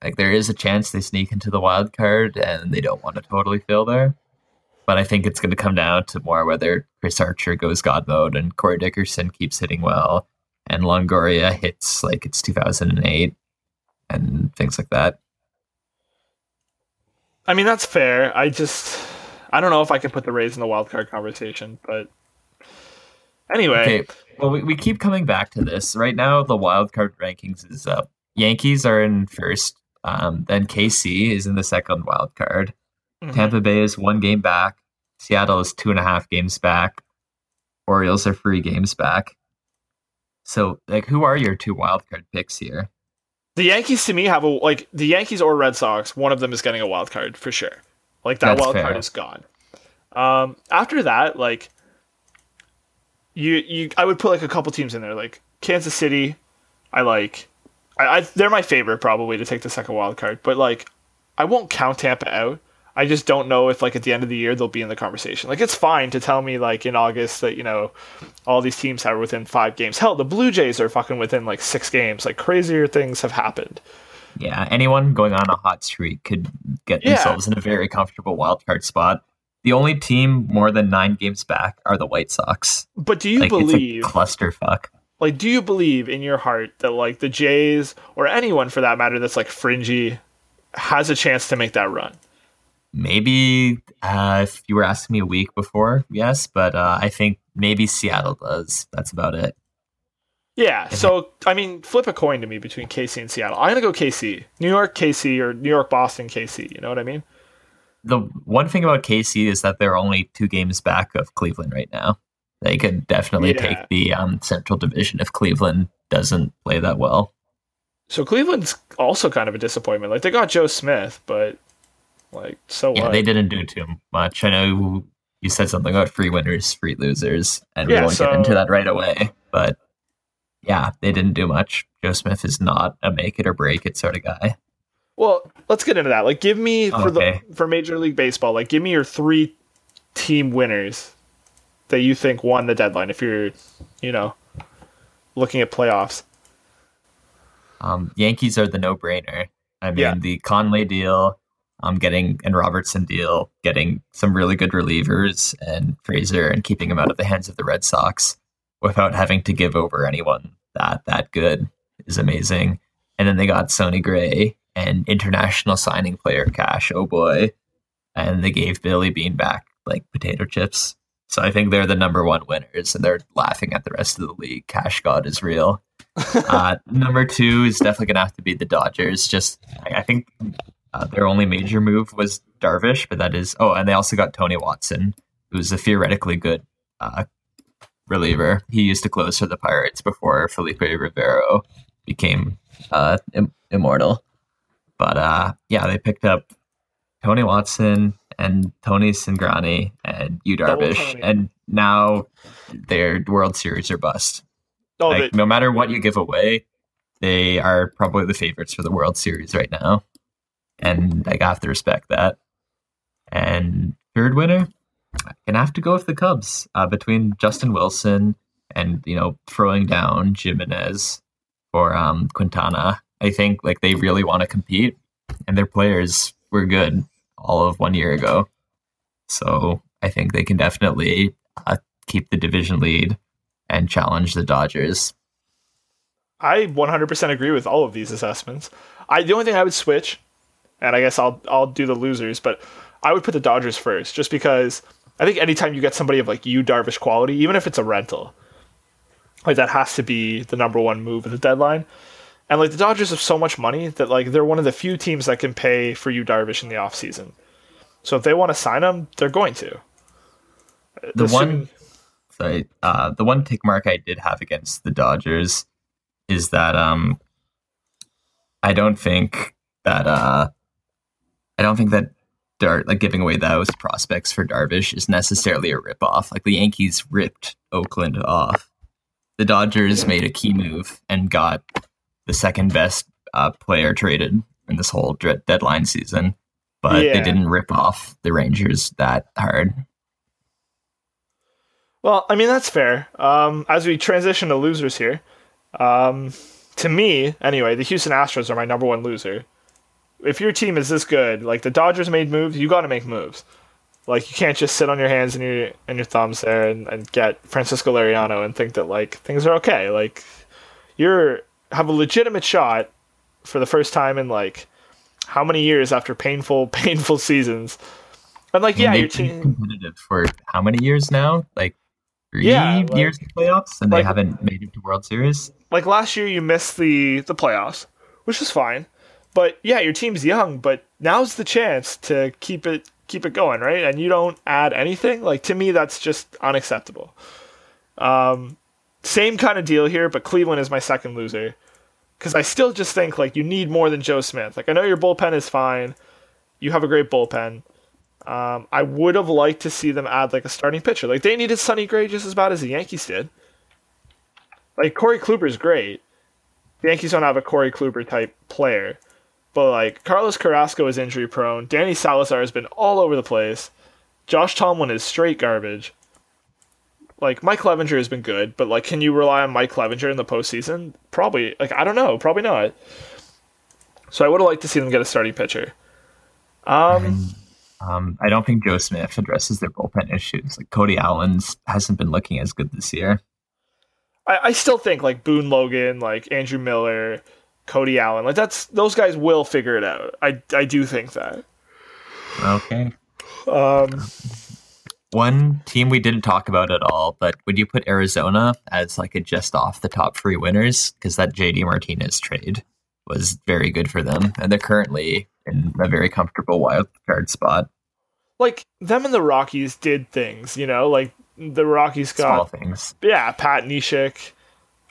Like there is a chance they sneak into the wild card, and they don't want to totally fail there. But I think it's going to come down to more whether Chris Archer goes God mode and Corey Dickerson keeps hitting well, and Longoria hits like it's 2008, and things like that. I mean that's fair. I just I don't know if I can put the Rays in the wild card conversation, but anyway, Okay. Well, we, we keep coming back to this. Right now, the wild card rankings is up. Yankees are in first. Um, then KC is in the second wild card. mhm. Tampa Bay is one game back. Seattle is two and a half games back. Orioles are three games back. So, like, who are your two wild card picks here? the Yankees to me have a like the Yankees or Red Sox. One of them is getting a wild card for sure. Like that That's wild fair. card is gone. Um, after that, like you you I would put like a couple teams in there, like Kansas City. I like. I, I they're my favorite probably to take the second wild card, but like I won't count Tampa out. I just don't know if like at the end of the year they'll be in the conversation. Like it's fine to tell me like in August that you know all these teams are within five games. Hell, the Blue Jays are fucking within like six games. Like crazier things have happened. Yeah, anyone going on a hot streak could get Yeah. themselves in a very comfortable wild card spot. The only team more than nine games back are the White Sox. But do you like believe it's a clusterfuck. Like do you believe in your heart that like the Jays or anyone for that matter that's like fringy has a chance to make that run? Maybe uh, if you were asking me a week before, yes, but uh, I think maybe Seattle does. That's about it. Yeah, so I mean, flip a coin to me between KC and Seattle. I'm gonna go KC, New York KC or New York Boston KC. You know what I mean? The one thing about KC is that they're only two games back of Cleveland right now. They could definitely Yeah. take the um, Central Division if Cleveland doesn't play that well. So Cleveland's also kind of a disappointment. Like they got Joe Smith, but like so well. Yeah, what? they didn't do too much. I know you said something about free winners, free losers, and Yeah, we won't so- get into that right away. But yeah, they didn't do much. Joe Smith is not a make it or break it sort of guy. Well, let's get into that. Like, give me for Okay. the for Major League Baseball. Like, give me your three team winners that you think won the deadline. If you're, you know, looking at playoffs. Um, Yankees are the no brainer. I mean, Yeah. the Kahnle deal, um, getting and Robertson deal, getting some really good relievers and Frazier and keeping him out of the hands of the Red Sox without having to give over anyone that that good is amazing. And then they got Sonny Gray and international signing player cash. Oh boy. And they gave Billy Beane back like potato chips. So I think they're the number one winners and they're laughing at the rest of the league. Cash God is real. <laughs> uh, number two is definitely going to have to be the Dodgers. Just, I think uh, their only major move was Darvish, but that is, oh, and they also got Tony Watson, who's a theoretically good uh, reliever. He used to close for the Pirates before Felipe Rivero became uh, Im- immortal. But uh, yeah, they picked up Tony Watson and Tony Cingrani and you Double Darvish, and now their World Series are bust. Oh, like the- no matter what you give away, they are probably the favorites for the World Series right now, and I have to respect that. And third winner, I'm gonna have to go with the Cubs uh, between Justin Wilson and you know throwing down Jimenez or um, Quintana. I think like they really want to compete, and their players were good all of one year ago. So I think they can definitely uh, keep the division lead and challenge the Dodgers. I 100% agree with all of these assessments. I the only thing I would switch, and I guess I'll I'll do the losers, but I would put the Dodgers first, just because I think anytime you get somebody of like Yu Darvish quality, even if it's a rental, like that has to be the number one move at the deadline. And like the Dodgers have so much money that like they're one of the few teams that can pay for Yu Darvish in the offseason. So if they want to sign him, they're going to. The Assuming- one, sorry, uh, the one tick mark I did have against the Dodgers is that um, I don't think that uh, I don't think that Dar- like giving away those prospects for Darvish is necessarily a rip off. Like the Yankees ripped Oakland off. The Dodgers made a key move and got the second best uh, player traded in this whole deadline season, but Yeah. they didn't rip off the Rangers that hard. Well, I mean that's fair. Um, as we transition to losers here, um, to me anyway, the Houston Astros are my number one loser. If your team is this good, like the Dodgers made moves, you got to make moves. Like you can't just sit on your hands and your and your thumbs there and, and get Francisco Liriano and think that like things are okay. Like you're have a legitimate shot for the first time in like how many years after painful <laughs> painful seasons. And like mean, yeah, your they've team competitive for how many years now? Like three Yeah, like- years in playoffs, and like- they haven't made it to World Series. like last year you missed the the playoffs, which is fine. But yeah, your team's young, but now's the chance to keep it keep it going, right? And you don't add anything. Like to me that's just unacceptable. Um same kind of deal here, but Cleveland is my second loser. Cuz I still just think like you need more than Joe Smith. Like I know your bullpen is fine. You have a great bullpen. Um, I would have liked to see them add like a starting pitcher. Like they needed Sonny Gray just as bad as the Yankees did. Like Corey Kluber is great. The Yankees don't have a Corey Kluber type player. But like Carlos Carrasco is injury prone. Danny Salazar has been all over the place. Josh Tomlin is straight garbage. Like Mike Clevinger has been good, but like can you rely on Mike Clevinger in the postseason? Probably like I don't know, probably not. So I would have liked to see them get a starting pitcher. Um Um, I don't think Joe Smith addresses their bullpen issues. Like Cody Allen's hasn't been looking as good this year. I, I still think like Boone Logan, like Andrew Miller, Cody Allen, like that's those guys will figure it out. I I do think that. Okay. Um One team we didn't talk about at all, but would you put Arizona as like a just off the top three winners? Because that JD Martinez trade was very good for them, and they're currently in a very comfortable wild card spot. like them and the Rockies did things, you know, like the Rockies got Small things. yeah, Pat Neshek.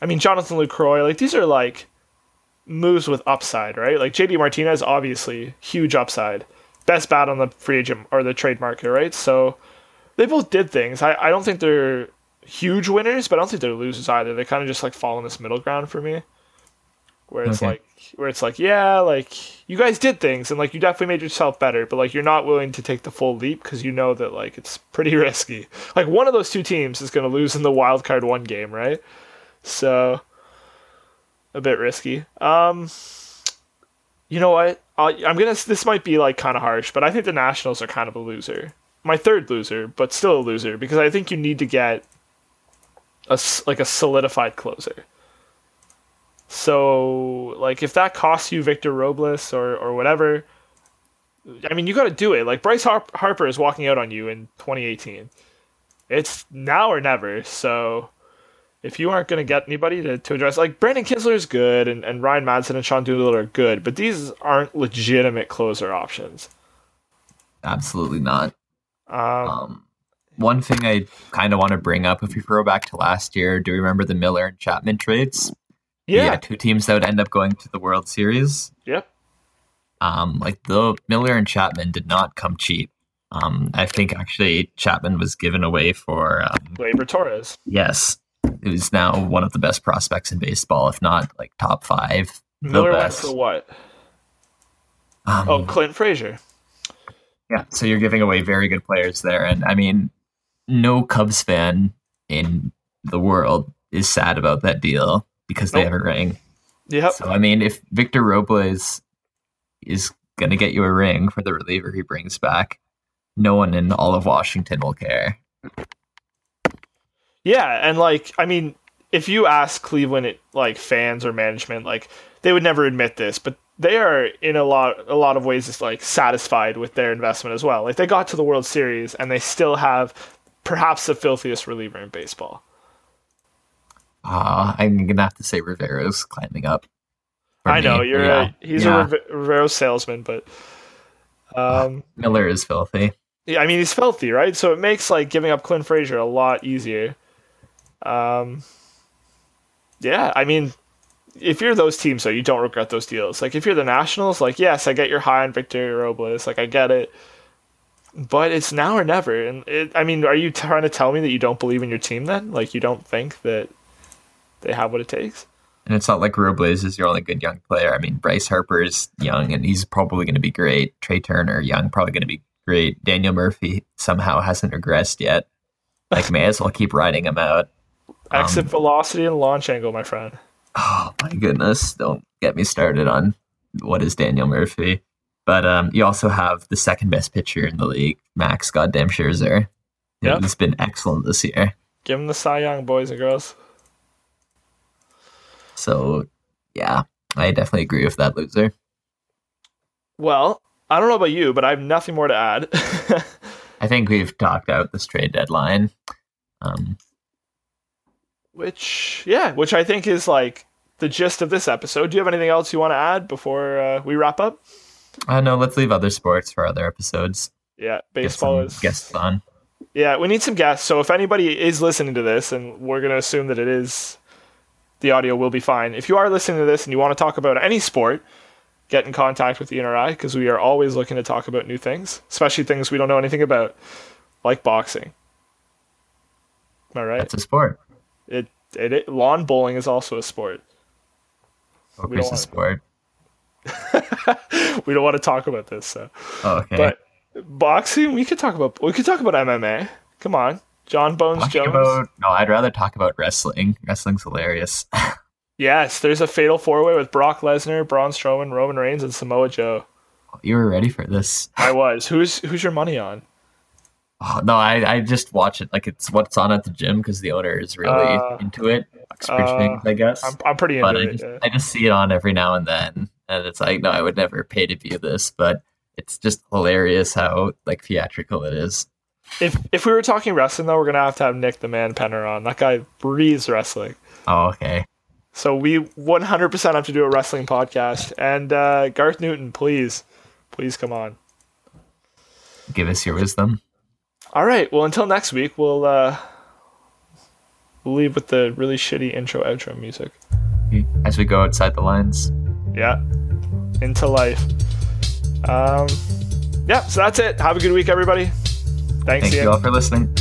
I mean, Jonathan Lucroy. Like these are like moves with upside, right? Like JD Martinez, obviously huge upside, best bat on the free agent or the trade market, right? So they both did things. I, I don't think they're huge winners, but I don't think they're losers either. They kind of just like fall in this middle ground for me, where it's Okay. like where it's like yeah, like you guys did things and like you definitely made yourself better, but like you're not willing to take the full leap because you know that like it's pretty <laughs> risky. Like one of those two teams is going to lose in the wild card one game, right? So a bit risky. Um, you know what? i I'm gonna. This might be like kind of harsh, but I think the Nationals are kind of a loser. My third loser, but still a loser because I think you need to get a like a solidified closer. So like if that costs you Victor Robles or or whatever, I mean you got to do it. Like Bryce Harp- Harper is walking out on you in 2018. It's now or never. So if you aren't going to get anybody to, to address, like Brandon Kintzler is good and, and Ryan Madson and Sean Doolittle are good, but these aren't legitimate closer options. Absolutely not. Um, Um, one thing I kind of want to bring up, if you throw back to last year, do you remember the Miller and Chapman trades? yeah, two teams that would end up going to the World Series. yep. Um, like the Miller and Chapman did not come cheap. Um, I think actually Chapman was given away for um, Gleyber Torres. yes, who's now one of the best prospects in baseball, if not like top five. the Miller went best. for what? Um, Oh, Clint Frazier. Yeah, so you're giving away very good players there, and I mean, no Cubs fan in the world is sad about that deal because they have a ring. Yep. So I mean, if Victor Robles is gonna get you a ring for the reliever he brings back, no one in all of Washington will care. Yeah, and like I mean, if you ask Cleveland like fans or management, like they would never admit this, but they are in a lot a lot of ways just like satisfied with their investment as well. Like they got to the World Series and they still have perhaps the filthiest reliever in baseball. Uh, I'm gonna have to say Rivero's climbing up. I know me. you're Yeah, a, he's yeah. a Rive- Rivero salesman, but um, <laughs> Miller is filthy. yeah, I mean he's filthy, right? So it makes like giving up Clint Frazier a lot easier. Um, yeah, I mean, if you're those teams though, you don't regret those deals. Like if you're the Nationals, like yes, I get your high on Victor Robles, like I get it, but it's now or never. And it, I mean, are you trying to tell me that you don't believe in your team then? Like you don't think that they have what it takes? And it's not like Robles is your only good young player. I mean, Bryce Harper is young and he's probably going to be great. Trea Turner, young, probably going to be great. Daniel Murphy somehow hasn't regressed yet. Like, may as well keep riding him out. Um, Exit velocity and launch angle, my friend. Oh my goodness! Don't get me started on what is Daniel Murphy. But um, you also have the second best pitcher in the league, Max Goddamn Scherzer. Yeah. He's been excellent this year. Give him the Cy Young, boys and girls. So yeah, I definitely agree with that loser. Well, I don't know about you, but I have nothing more to add. <laughs> I think we've talked out this trade deadline. Um, which, yeah, which I think is like the gist of this episode. Do you have anything else you want to add before uh, we wrap up? I know. Let's leave other sports for other episodes. Yeah, baseball is. guests on. Yeah, we need some guests. So if anybody is listening to this, and we're going to assume that it is, the audio will be fine. If you are listening to this and you want to talk about any sport, get in contact with the NRI because we are always looking to talk about new things, especially things we don't know anything about, like boxing. Am I right? That's a sport. It, it, it lawn bowling is also a sport. We Poker's don't a sport. we don't want <laughs> to talk about this, so. Oh, okay. But boxing, we could talk about we could talk about MMA. Come on, Jon Bones Talking Jones. about no, I'd rather talk about wrestling. Wrestling's hilarious. <laughs> Yes, there's a fatal four way with Brock Lesnar, Braun Strowman, Roman Reigns, and Samoa Joe. you were ready for this. I was. Who's who's your money on? Oh, no, I, I just watch it like it's what's on at the gym because the owner is really Uh, into it. Uh, things, I guess. I'm I'm pretty but into I it. just, yeah. I just see it on every now and then, and it's like, no, I would never pay to view this, but it's just hilarious how like theatrical it is. If if we were talking wrestling though, we're gonna have to have Nick the Man Penner on. That guy breathes wrestling. Oh, okay. So we 100% have to do a wrestling podcast. And uh, Garth Newton, please, please come on. Give us your wisdom. All right. Well, until next week, we'll uh, leave with the really shitty intro outro music. As we go outside the lines. Yeah. Into life. Um, yeah. So that's it. Have a good week, everybody. Thanks, Thank Ian. you all for listening.